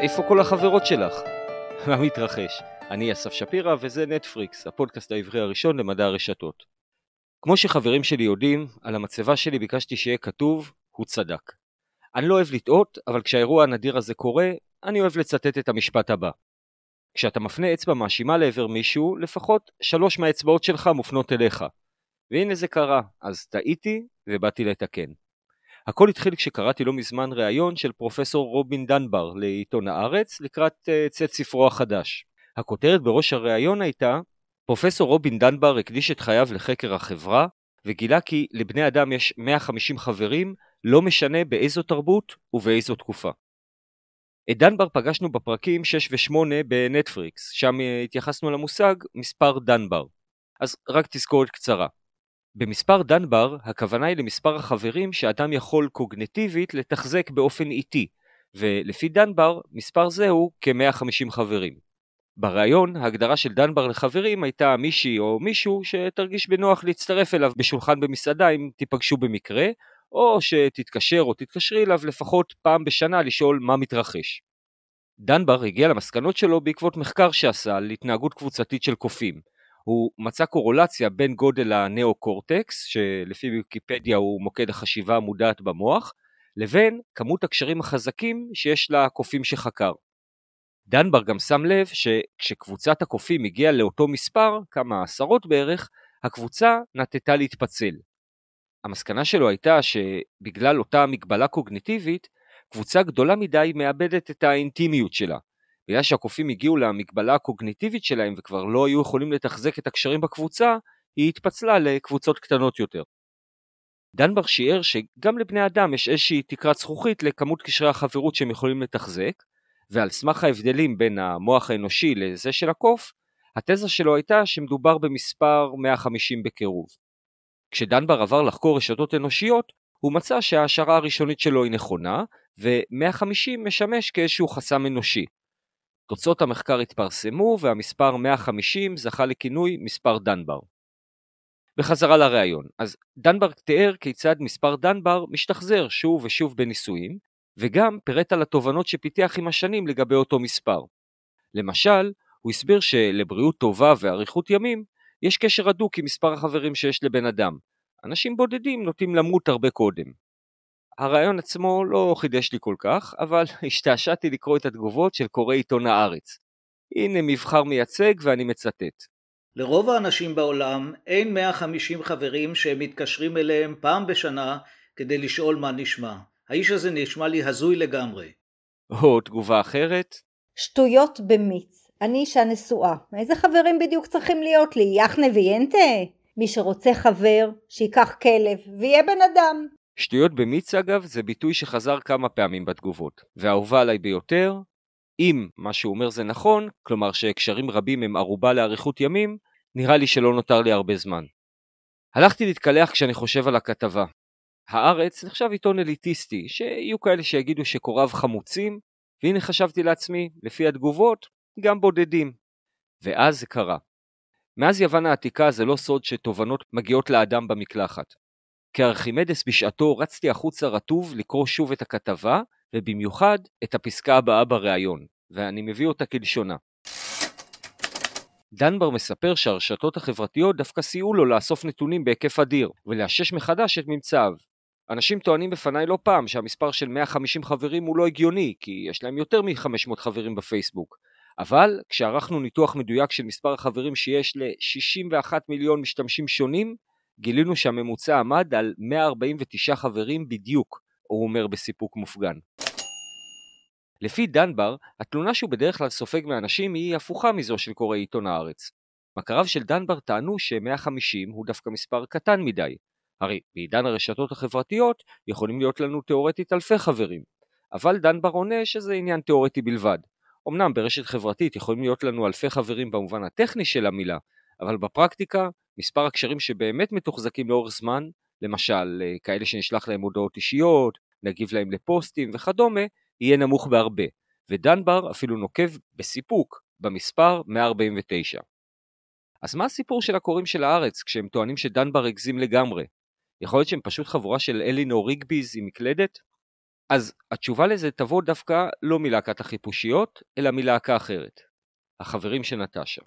איפה כל החברות שלך? מה מתרחש? אני אסף שפירא וזה נטפריקס, הפודקאסט העברי הראשון למדע הרשתות. כמו שחברים שלי יודעים, על המצבה שלי ביקשתי שיהיה כתוב, הוא צדק. אני לא אוהב לטעות, אבל כשהאירוע הנדיר הזה קורה, אני אוהב לצטט את המשפט הבא. כשאתה מפנה אצבע מאשימה לעבר מישהו, לפחות שלוש מהאצבעות שלך מופנות אליך. והנה זה קרה, אז טעיתי ובאתי לתקן. הכל התחיל כשקראתי לא מזמן ראיון של פרופסור רובין דנבר לעיתון הארץ לקראת uh, צאת ספרו החדש. הכותרת בראש הראיון הייתה פרופסור רובין דנבר הקדיש את חייו לחקר החברה וגילה כי לבני אדם יש 150 חברים לא משנה באיזו תרבות ובאיזו תקופה. את דנבר פגשנו בפרקים 6 ו-8 בנטפריקס, שם התייחסנו למושג מספר דנבר. אז רק תזכורת קצרה. במספר דנבר הכוונה היא למספר החברים שאדם יכול קוגנטיבית לתחזק באופן איטי, ולפי דנבר מספר זה הוא כ-150 חברים. בריאיון ההגדרה של דנבר לחברים הייתה מישהי או מישהו שתרגיש בנוח להצטרף אליו בשולחן במסעדה אם תיפגשו במקרה, או שתתקשר או תתקשרי אליו לפחות פעם בשנה לשאול מה מתרחש. דנבר הגיע למסקנות שלו בעקבות מחקר שעשה על התנהגות קבוצתית של קופים. הוא מצא קורולציה בין גודל הנאו-קורטקס, שלפי ויקיפדיה הוא מוקד החשיבה המודעת במוח, לבין כמות הקשרים החזקים שיש לקופים שחקר. דנבר גם שם לב שכשקבוצת הקופים הגיעה לאותו מספר, כמה עשרות בערך, הקבוצה נטטה להתפצל. המסקנה שלו הייתה שבגלל אותה מגבלה קוגניטיבית, קבוצה גדולה מדי מאבדת את האינטימיות שלה. בגלל שהקופים הגיעו למגבלה הקוגניטיבית שלהם וכבר לא היו יכולים לתחזק את הקשרים בקבוצה, היא התפצלה לקבוצות קטנות יותר. דנבר שיער שגם לבני אדם יש איזושהי תקרת זכוכית לכמות קשרי החברות שהם יכולים לתחזק, ועל סמך ההבדלים בין המוח האנושי לזה של הקוף, התזה שלו הייתה שמדובר במספר 150 בקירוב. כשדנבר עבר לחקור רשתות אנושיות, הוא מצא שההשערה הראשונית שלו היא נכונה, ו-150 משמש כאיזשהו חסם אנושי. תוצאות המחקר התפרסמו והמספר 150 זכה לכינוי מספר דנבר. בחזרה לראיון, אז דנבר תיאר כיצד מספר דנבר משתחזר שוב ושוב בניסויים, וגם פירט על התובנות שפיתח עם השנים לגבי אותו מספר. למשל, הוא הסביר שלבריאות טובה ואריכות ימים יש קשר הדוק עם מספר החברים שיש לבן אדם. אנשים בודדים נוטים למות הרבה קודם. הרעיון עצמו לא חידש לי כל כך, אבל השתעשעתי לקרוא את התגובות של קוראי עיתון הארץ. הנה מבחר מייצג ואני מצטט. לרוב האנשים בעולם אין 150 חברים שהם מתקשרים אליהם פעם בשנה כדי לשאול מה נשמע. האיש הזה נשמע לי הזוי לגמרי. או תגובה אחרת? שטויות במיץ. אני אישה נשואה. איזה חברים בדיוק צריכים להיות לי? יחנה ויינטה? מי שרוצה חבר, שייקח כלב, ויהיה בן אדם. שטויות במיץ אגב זה ביטוי שחזר כמה פעמים בתגובות, והאהובה עליי ביותר, אם מה שהוא אומר זה נכון, כלומר שהקשרים רבים הם ערובה לאריכות ימים, נראה לי שלא נותר לי הרבה זמן. הלכתי להתקלח כשאני חושב על הכתבה. הארץ נחשב עיתון אליטיסטי, שיהיו כאלה שיגידו שקוריו חמוצים, והנה חשבתי לעצמי, לפי התגובות, גם בודדים. ואז זה קרה. מאז יוון העתיקה זה לא סוד שתובנות מגיעות לאדם במקלחת. כארכימדס בשעתו רצתי החוצה רטוב לקרוא שוב את הכתבה, ובמיוחד את הפסקה הבאה בריאיון, ואני מביא אותה כלשונה. דנבר מספר שהרשתות החברתיות דווקא סייעו לו לאסוף נתונים בהיקף אדיר, ולאשש מחדש את ממצאיו. אנשים טוענים בפניי לא פעם שהמספר של 150 חברים הוא לא הגיוני, כי יש להם יותר מ-500 חברים בפייסבוק. אבל כשערכנו ניתוח מדויק של מספר החברים שיש ל-61 מיליון משתמשים שונים, גילינו שהממוצע עמד על 149 חברים בדיוק, הוא אומר בסיפוק מופגן. לפי דנבר, התלונה שהוא בדרך כלל סופג מאנשים היא הפוכה מזו של קוראי עיתון הארץ. מכריו של דנבר טענו ש-150 הוא דווקא מספר קטן מדי. הרי בעידן הרשתות החברתיות יכולים להיות לנו תאורטית אלפי חברים. אבל דנבר עונה שזה עניין תאורטי בלבד. אמנם ברשת חברתית יכולים להיות לנו אלפי חברים במובן הטכני של המילה, אבל בפרקטיקה מספר הקשרים שבאמת מתוחזקים לאורך זמן, למשל אה, כאלה שנשלח להם הודעות אישיות, נגיב להם לפוסטים וכדומה, יהיה נמוך בהרבה, ודנבר אפילו נוקב בסיפוק במספר 149. אז מה הסיפור של הקוראים של הארץ כשהם טוענים שדנבר הגזים לגמרי? יכול להיות שהם פשוט חבורה של אלינור ריגביז עם מקלדת? אז התשובה לזה תבוא דווקא לא מלהקת החיפושיות, אלא מלהקה אחרת. החברים של נטשה.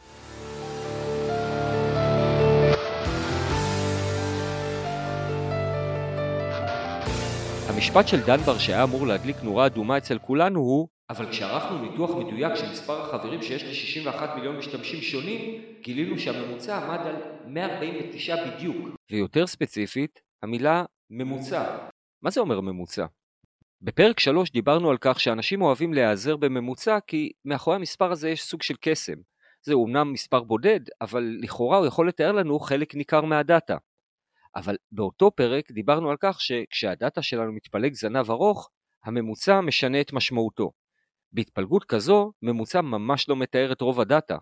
המשפט של דנבר שהיה אמור להדליק נורה אדומה אצל כולנו הוא אבל כשערכנו ניתוח מדויק של מספר החברים שיש ל-61 מיליון משתמשים שונים, גילינו שהממוצע עמד על 149 בדיוק. ויותר ספציפית, המילה ממוצע. מה זה אומר ממוצע? בפרק 3 דיברנו על כך שאנשים אוהבים להיעזר בממוצע כי מאחורי המספר הזה יש סוג של קסם. זה אומנם מספר בודד, אבל לכאורה הוא יכול לתאר לנו חלק ניכר מהדאטה. אבל באותו פרק דיברנו על כך שכשהדאטה שלנו מתפלג זנב ארוך, הממוצע משנה את משמעותו. בהתפלגות כזו, ממוצע ממש לא מתאר את רוב הדאטה.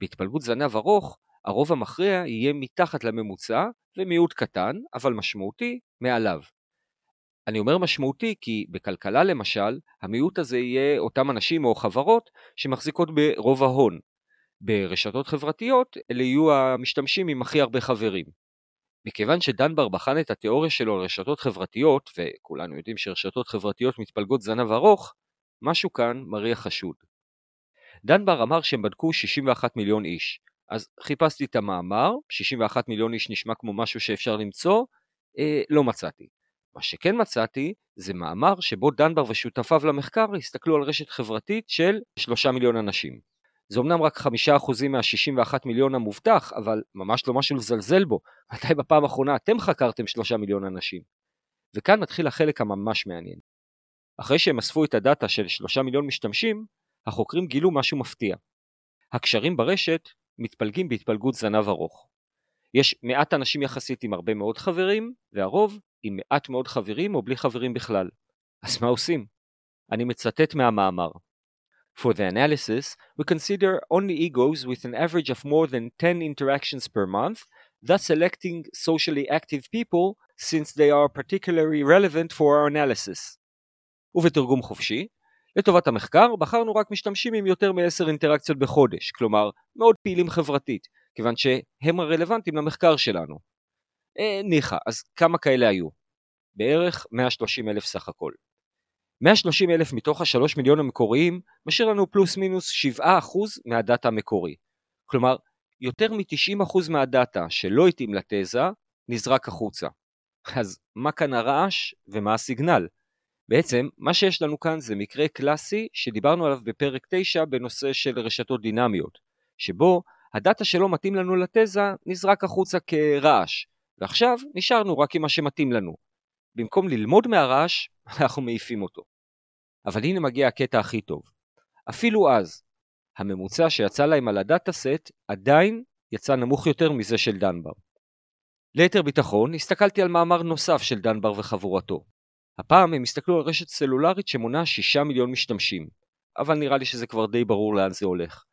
בהתפלגות זנב ארוך, הרוב המכריע יהיה מתחת לממוצע ומיעוט קטן, אבל משמעותי, מעליו. אני אומר משמעותי כי בכלכלה למשל, המיעוט הזה יהיה אותם אנשים או חברות שמחזיקות ברוב ההון. ברשתות חברתיות אלה יהיו המשתמשים עם הכי הרבה חברים. מכיוון שדנבר בחן את התיאוריה שלו על רשתות חברתיות, וכולנו יודעים שרשתות חברתיות מתפלגות זנב ארוך, משהו כאן מריח חשוד. דנבר אמר שהם בדקו 61 מיליון איש, אז חיפשתי את המאמר, 61 מיליון איש נשמע כמו משהו שאפשר למצוא, אה, לא מצאתי. מה שכן מצאתי זה מאמר שבו דנבר ושותפיו למחקר הסתכלו על רשת חברתית של 3 מיליון אנשים. זה אמנם רק 5% מה-61 מיליון המובטח, אבל ממש לא משהו לזלזל בו. מתי בפעם האחרונה אתם חקרתם 3 מיליון אנשים? וכאן מתחיל החלק הממש מעניין. אחרי שהם אספו את הדאטה של 3 מיליון משתמשים, החוקרים גילו משהו מפתיע. הקשרים ברשת מתפלגים בהתפלגות זנב ארוך. יש מעט אנשים יחסית עם הרבה מאוד חברים, והרוב עם מעט מאוד חברים או בלי חברים בכלל. אז מה עושים? אני מצטט מהמאמר. For the analysis, we consider only egos with an average of more than 10 interactions per month, thus selecting socially active people since they are particularly relevant for our analysis. ובתרגום חופשי, לטובת המחקר בחרנו רק משתמשים עם יותר מ-10 אינטראקציות בחודש, כלומר מאוד פעילים חברתית, כיוון שהם הרלוונטיים למחקר שלנו. אה, ניחא, אז כמה כאלה היו? בערך 130 אלף סך הכל. 130 אלף מתוך השלוש מיליון המקוריים משאיר לנו פלוס מינוס 7% מהדאטה המקורי. כלומר, יותר מ-90% מהדאטה שלא התאים לתזה נזרק החוצה. אז מה כאן הרעש ומה הסיגנל? בעצם, מה שיש לנו כאן זה מקרה קלאסי שדיברנו עליו בפרק 9 בנושא של רשתות דינמיות, שבו הדאטה שלא מתאים לנו לתזה נזרק החוצה כרעש, ועכשיו נשארנו רק עם מה שמתאים לנו. במקום ללמוד מהרעש, אנחנו מעיפים אותו. אבל הנה מגיע הקטע הכי טוב. אפילו אז, הממוצע שיצא להם על הדאטה סט עדיין יצא נמוך יותר מזה של דנבר. ליתר ביטחון, הסתכלתי על מאמר נוסף של דנבר וחבורתו, הפעם הם הסתכלו על רשת סלולרית שמונה 6 מיליון משתמשים, אבל נראה לי שזה כבר די ברור לאן זה הולך.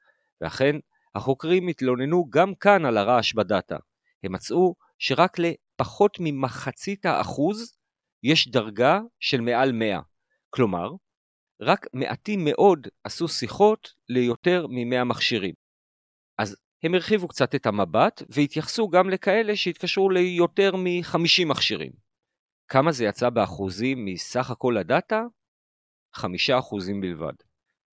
ואכן, החוקרים התלוננו גם כאן על הרעש בדאטה. הם מצאו שרק לפחות ממחצית האחוז יש דרגה של מעל 100. כלומר, רק מעטים מאוד עשו שיחות ליותר מ-100 מכשירים. אז הם הרחיבו קצת את המבט והתייחסו גם לכאלה שהתקשרו ליותר מ-50 מכשירים. כמה זה יצא באחוזים מסך הכל הדאטה? 5% בלבד.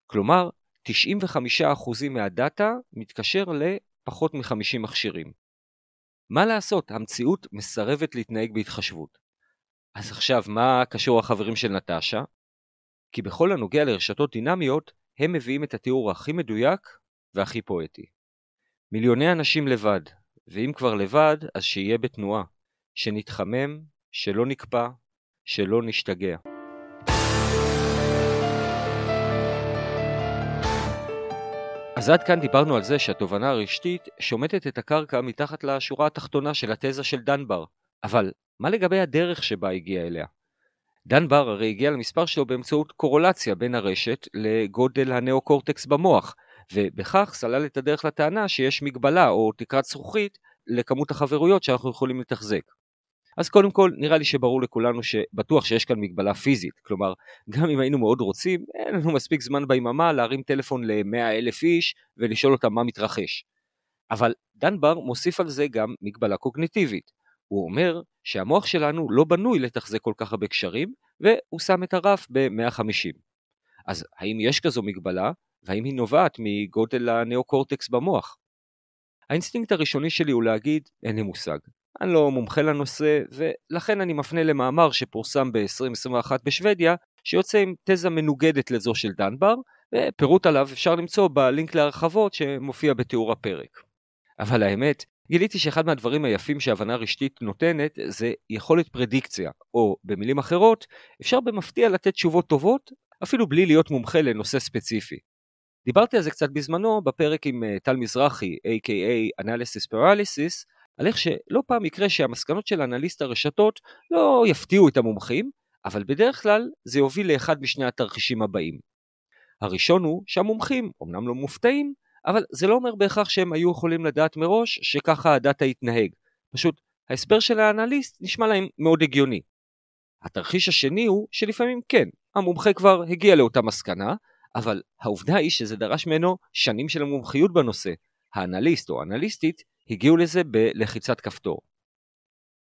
כלומר, 95% מהדאטה מתקשר לפחות מ-50 מכשירים. מה לעשות, המציאות מסרבת להתנהג בהתחשבות. אז עכשיו, מה קשור החברים של נטשה? כי בכל הנוגע לרשתות דינמיות, הם מביאים את התיאור הכי מדויק והכי פואטי. מיליוני אנשים לבד, ואם כבר לבד, אז שיהיה בתנועה, שנתחמם, שלא נקפא, שלא נשתגע. אז עד כאן דיברנו על זה שהתובנה הרשתית שומטת את הקרקע מתחת לשורה התחתונה של התזה של דנבר. אבל מה לגבי הדרך שבה הגיע אליה? דנבר הרי הגיע למספר שלו באמצעות קורולציה בין הרשת לגודל הנאו-קורטקס במוח, ובכך סלל את הדרך לטענה שיש מגבלה או תקרת זכוכית לכמות החברויות שאנחנו יכולים לתחזק. אז קודם כל, נראה לי שברור לכולנו שבטוח שיש כאן מגבלה פיזית. כלומר, גם אם היינו מאוד רוצים, אין לנו מספיק זמן ביממה להרים טלפון ל-100 אלף איש ולשאול אותם מה מתרחש. אבל דנבר מוסיף על זה גם מגבלה קוגניטיבית. הוא אומר שהמוח שלנו לא בנוי לתחזק כל כך הרבה קשרים, והוא שם את הרף ב-150. אז האם יש כזו מגבלה, והאם היא נובעת מגודל הנאו-קורטקס במוח? האינסטינקט הראשוני שלי הוא להגיד, אין לי מושג. אני לא מומחה לנושא, ולכן אני מפנה למאמר שפורסם ב-2021 בשוודיה, שיוצא עם תזה מנוגדת לזו של דנבר, ופירוט עליו אפשר למצוא בלינק להרחבות שמופיע בתיאור הפרק. אבל האמת, גיליתי שאחד מהדברים היפים שהבנה רשתית נותנת זה יכולת פרדיקציה, או במילים אחרות, אפשר במפתיע לתת תשובות טובות, אפילו בלי להיות מומחה לנושא ספציפי. דיברתי על זה קצת בזמנו בפרק עם אה, טל מזרחי, a.k.a. Analysis Paralysis, על איך שלא פעם יקרה שהמסקנות של אנליסט הרשתות לא יפתיעו את המומחים, אבל בדרך כלל זה יוביל לאחד משני התרחישים הבאים. הראשון הוא שהמומחים אמנם לא מופתעים, אבל זה לא אומר בהכרח שהם היו יכולים לדעת מראש שככה הדאטה יתנהג. פשוט ההסבר של האנליסט נשמע להם מאוד הגיוני. התרחיש השני הוא שלפעמים כן, המומחה כבר הגיע לאותה מסקנה, אבל העובדה היא שזה דרש ממנו שנים של המומחיות בנושא. האנליסט או האנליסטית הגיעו לזה בלחיצת כפתור.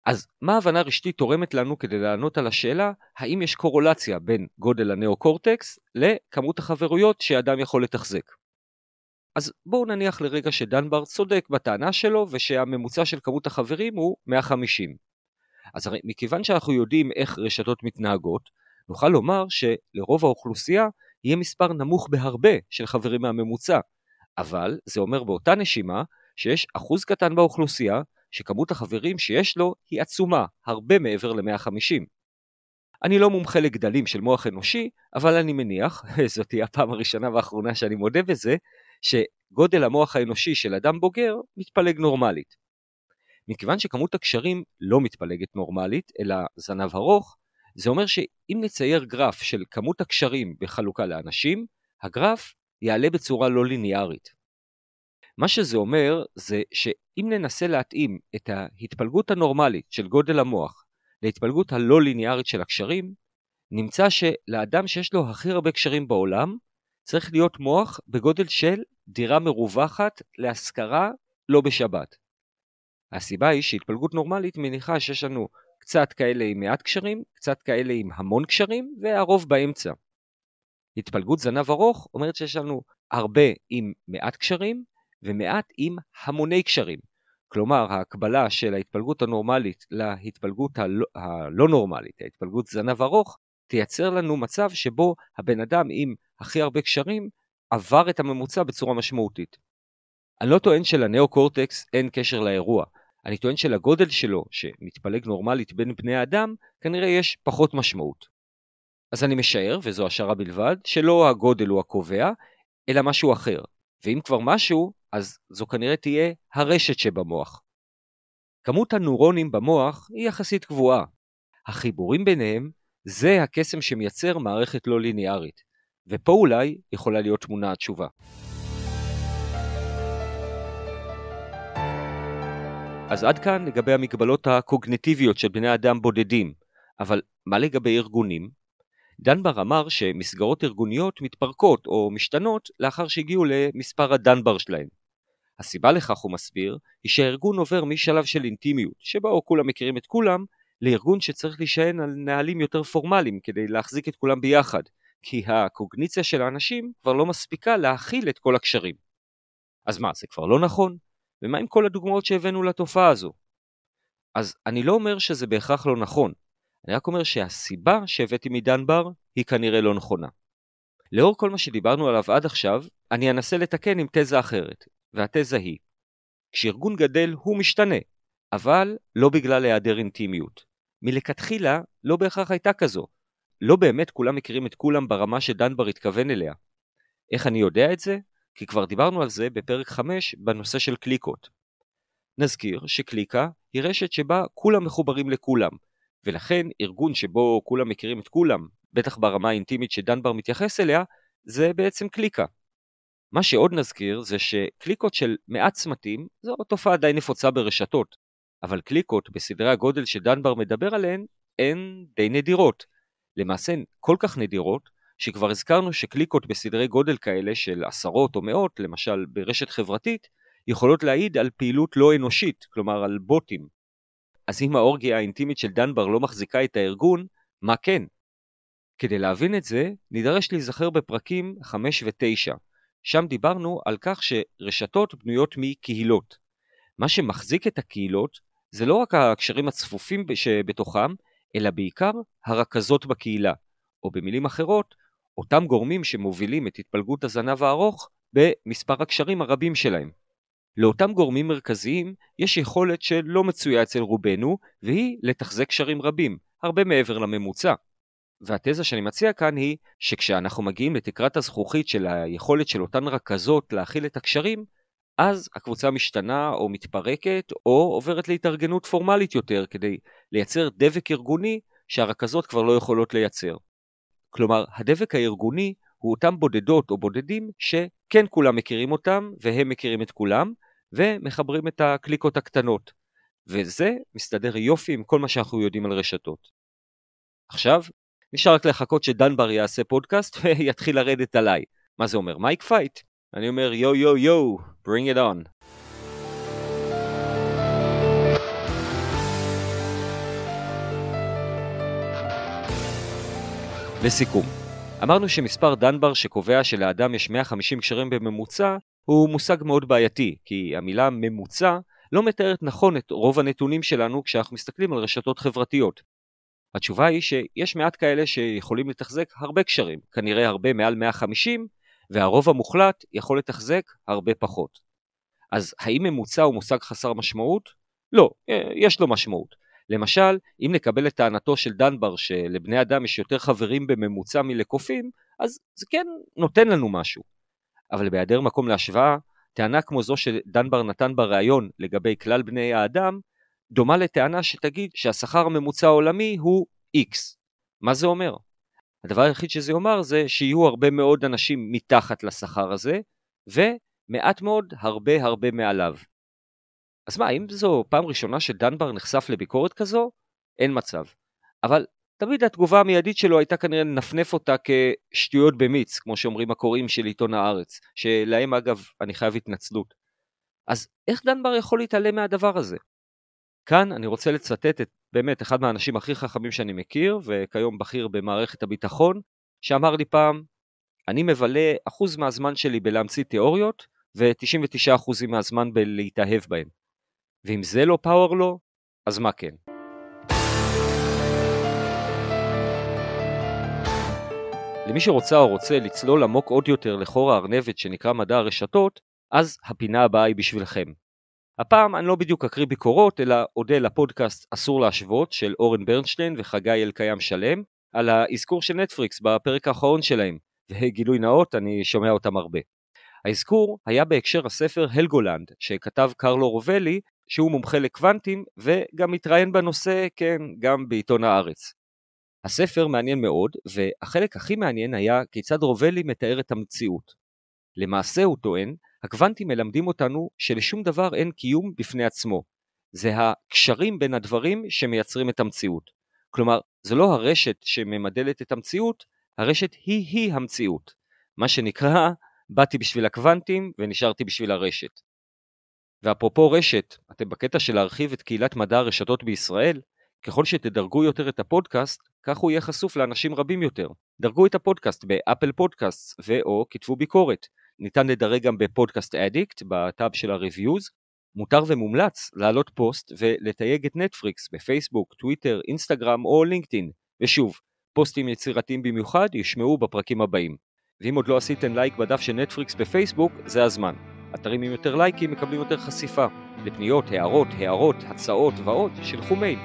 אז מה ההבנה רשתית תורמת לנו כדי לענות על השאלה האם יש קורולציה בין גודל הנאו-קורטקס לכמות החברויות שאדם יכול לתחזק? אז בואו נניח לרגע שדנבר צודק בטענה שלו ושהממוצע של כמות החברים הוא 150. אז הרי מכיוון שאנחנו יודעים איך רשתות מתנהגות, נוכל לומר שלרוב האוכלוסייה יהיה מספר נמוך בהרבה של חברים מהממוצע, אבל זה אומר באותה נשימה שיש אחוז קטן באוכלוסייה שכמות החברים שיש לו היא עצומה, הרבה מעבר ל-150. אני לא מומחה לגדלים של מוח אנושי, אבל אני מניח, זאת תהיה הפעם הראשונה והאחרונה שאני מודה בזה, שגודל המוח האנושי של אדם בוגר מתפלג נורמלית. מכיוון שכמות הקשרים לא מתפלגת נורמלית, אלא זנב ארוך, זה אומר שאם נצייר גרף של כמות הקשרים בחלוקה לאנשים, הגרף יעלה בצורה לא ליניארית. מה שזה אומר זה שאם ננסה להתאים את ההתפלגות הנורמלית של גודל המוח להתפלגות הלא ליניארית של הקשרים, נמצא שלאדם שיש לו הכי הרבה קשרים בעולם, צריך להיות מוח בגודל של דירה מרווחת להשכרה לא בשבת. הסיבה היא שהתפלגות נורמלית מניחה שיש לנו קצת כאלה עם מעט קשרים, קצת כאלה עם המון קשרים, והרוב באמצע. התפלגות זנב ארוך אומרת שיש לנו הרבה עם מעט קשרים, ומעט עם המוני קשרים. כלומר, ההקבלה של ההתפלגות הנורמלית להתפלגות הלא, הלא נורמלית, ההתפלגות זנב ארוך, תייצר לנו מצב שבו הבן אדם עם הכי הרבה קשרים עבר את הממוצע בצורה משמעותית. אני לא טוען שלנאו-קורטקס אין קשר לאירוע, אני טוען שלגודל שלו, שמתפלג נורמלית בין בני האדם, כנראה יש פחות משמעות. אז אני משער, וזו השערה בלבד, שלא הגודל הוא הקובע, אלא משהו אחר. ואם כבר משהו, אז זו כנראה תהיה הרשת שבמוח. כמות הנוירונים במוח היא יחסית קבועה. החיבורים ביניהם זה הקסם שמייצר מערכת לא ליניארית. ופה אולי יכולה להיות תמונה התשובה. אז עד כאן לגבי המגבלות הקוגנטיביות של בני אדם בודדים, אבל מה לגבי ארגונים? דנבר אמר שמסגרות ארגוניות מתפרקות או משתנות לאחר שהגיעו למספר הדנבר שלהם. הסיבה לכך, הוא מסביר, היא שהארגון עובר משלב של אינטימיות, שבו כולם מכירים את כולם, לארגון שצריך להישען על נהלים יותר פורמליים כדי להחזיק את כולם ביחד, כי הקוגניציה של האנשים כבר לא מספיקה להכיל את כל הקשרים. אז מה, זה כבר לא נכון? ומה עם כל הדוגמאות שהבאנו לתופעה הזו? אז אני לא אומר שזה בהכרח לא נכון, אני רק אומר שהסיבה שהבאתי מדן בר היא כנראה לא נכונה. לאור כל מה שדיברנו עליו עד עכשיו, אני אנסה לתקן עם תזה אחרת, והתזה היא כשארגון גדל הוא משתנה, אבל לא בגלל היעדר אינטימיות. מלכתחילה לא בהכרח הייתה כזו. לא באמת כולם מכירים את כולם ברמה שדנבר התכוון אליה. איך אני יודע את זה? כי כבר דיברנו על זה בפרק 5 בנושא של קליקות. נזכיר שקליקה היא רשת שבה כולם מחוברים לכולם, ולכן ארגון שבו כולם מכירים את כולם, בטח ברמה האינטימית שדנבר מתייחס אליה, זה בעצם קליקה. מה שעוד נזכיר זה שקליקות של מעט צמתים זו תופעה די נפוצה ברשתות, אבל קליקות בסדרי הגודל שדנבר מדבר עליהן הן די נדירות. למעשה הן כל כך נדירות, שכבר הזכרנו שקליקות בסדרי גודל כאלה של עשרות או מאות, למשל ברשת חברתית, יכולות להעיד על פעילות לא אנושית, כלומר על בוטים. אז אם האורגיה האינטימית של דנבר לא מחזיקה את הארגון, מה כן? כדי להבין את זה, נידרש להיזכר בפרקים 5 ו-9. שם דיברנו על כך שרשתות בנויות מקהילות. מה שמחזיק את הקהילות זה לא רק הקשרים הצפופים שבתוכם, אלא בעיקר הרכזות בקהילה, או במילים אחרות, אותם גורמים שמובילים את התפלגות הזנב הארוך במספר הקשרים הרבים שלהם. לאותם גורמים מרכזיים יש יכולת שלא מצויה אצל רובנו, והיא לתחזק קשרים רבים, הרבה מעבר לממוצע. והתזה שאני מציע כאן היא שכשאנחנו מגיעים לתקרת הזכוכית של היכולת של אותן רכזות להכיל את הקשרים, אז הקבוצה משתנה או מתפרקת או עוברת להתארגנות פורמלית יותר כדי לייצר דבק ארגוני שהרכזות כבר לא יכולות לייצר. כלומר, הדבק הארגוני הוא אותם בודדות או בודדים שכן כולם מכירים אותם והם מכירים את כולם ומחברים את הקליקות הקטנות. וזה מסתדר יופי עם כל מה שאנחנו יודעים על רשתות. עכשיו, נשאר רק לחכות שדנבר יעשה פודקאסט ויתחיל לרדת עליי. מה זה אומר? Mic fight? אני אומר יו יו יו, bring it on. לסיכום, אמרנו שמספר דנבר שקובע שלאדם יש 150 קשרים בממוצע הוא מושג מאוד בעייתי, כי המילה ממוצע לא מתארת נכון את רוב הנתונים שלנו כשאנחנו מסתכלים על רשתות חברתיות. התשובה היא שיש מעט כאלה שיכולים לתחזק הרבה קשרים, כנראה הרבה מעל 150, והרוב המוחלט יכול לתחזק הרבה פחות. אז האם ממוצע הוא מושג חסר משמעות? לא, אה, יש לו משמעות. למשל, אם נקבל את טענתו של דנבר שלבני אדם יש יותר חברים בממוצע מלקופים, אז זה כן נותן לנו משהו. אבל בהיעדר מקום להשוואה, טענה כמו זו שדנבר נתן בריאיון לגבי כלל בני האדם, דומה לטענה שתגיד שהשכר הממוצע העולמי הוא X. מה זה אומר? הדבר היחיד שזה יאמר זה שיהיו הרבה מאוד אנשים מתחת לשכר הזה, ומעט מאוד הרבה הרבה מעליו. אז מה, אם זו פעם ראשונה שדנבר נחשף לביקורת כזו? אין מצב. אבל תמיד התגובה המיידית שלו הייתה כנראה לנפנף אותה כשטויות במיץ, כמו שאומרים הקוראים של עיתון הארץ, שלהם אגב אני חייב התנצלות. אז איך דנבר יכול להתעלם מהדבר הזה? כאן אני רוצה לצטט את באמת אחד מהאנשים הכי חכמים שאני מכיר, וכיום בכיר במערכת הביטחון, שאמר לי פעם, אני מבלה אחוז מהזמן שלי בלהמציא תיאוריות, ו-99% מהזמן בלהתאהב בהן. ואם זה לא פאוור לו, אז מה כן? למי שרוצה או רוצה לצלול עמוק עוד יותר לחור הארנבת שנקרא מדע הרשתות, אז הפינה הבאה היא בשבילכם. הפעם אני לא בדיוק אקריא ביקורות, אלא אודה לפודקאסט אסור להשוות של אורן ברנשטיין וחגי אלקיים שלם, על האזכור של נטפריקס בפרק האחרון שלהם, וגילוי נאות, אני שומע אותם הרבה. האזכור היה בהקשר הספר הלגולנד, שכתב קרלו רובלי, שהוא מומחה לקוונטים, וגם מתראיין בנושא, כן, גם בעיתון הארץ. הספר מעניין מאוד, והחלק הכי מעניין היה כיצד רובלי מתאר את המציאות. למעשה, הוא טוען, הקוונטים מלמדים אותנו שלשום דבר אין קיום בפני עצמו. זה הקשרים בין הדברים שמייצרים את המציאות. כלומר, זה לא הרשת שממדלת את המציאות, הרשת היא-היא המציאות. מה שנקרא, באתי בשביל הקוונטים ונשארתי בשביל הרשת. ואפרופו רשת, אתם בקטע של להרחיב את קהילת מדע הרשתות בישראל? ככל שתדרגו יותר את הפודקאסט, כך הוא יהיה חשוף לאנשים רבים יותר. דרגו את הפודקאסט ב-Apple Podcasts ו/או כתבו ביקורת. ניתן לדרג גם ב-Podcast Addict, בטאב של ה-reviews. מותר ומומלץ להעלות פוסט ולתייג את נטפריקס בפייסבוק, טוויטר, אינסטגרם או לינקדאין. ושוב, פוסטים יצירתיים במיוחד יושמעו בפרקים הבאים. ואם עוד לא עשיתם לייק בדף של נטפריקס בפייסבוק, זה הזמן. אתרים עם יותר לייקים מקבלים יותר חשיפה. לפניות, הערות, הערות, הצעות ועוד, שלחו מייל.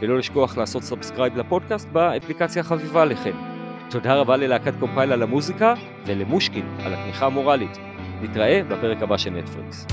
ולא לשכוח לעשות subscribe לפודקאסט באפליקציה החביבה עליכם. תודה רבה ללהקת קומפייל על המוזיקה ולמושקין על התמיכה המורלית. נתראה בפרק הבא של נטפליקס.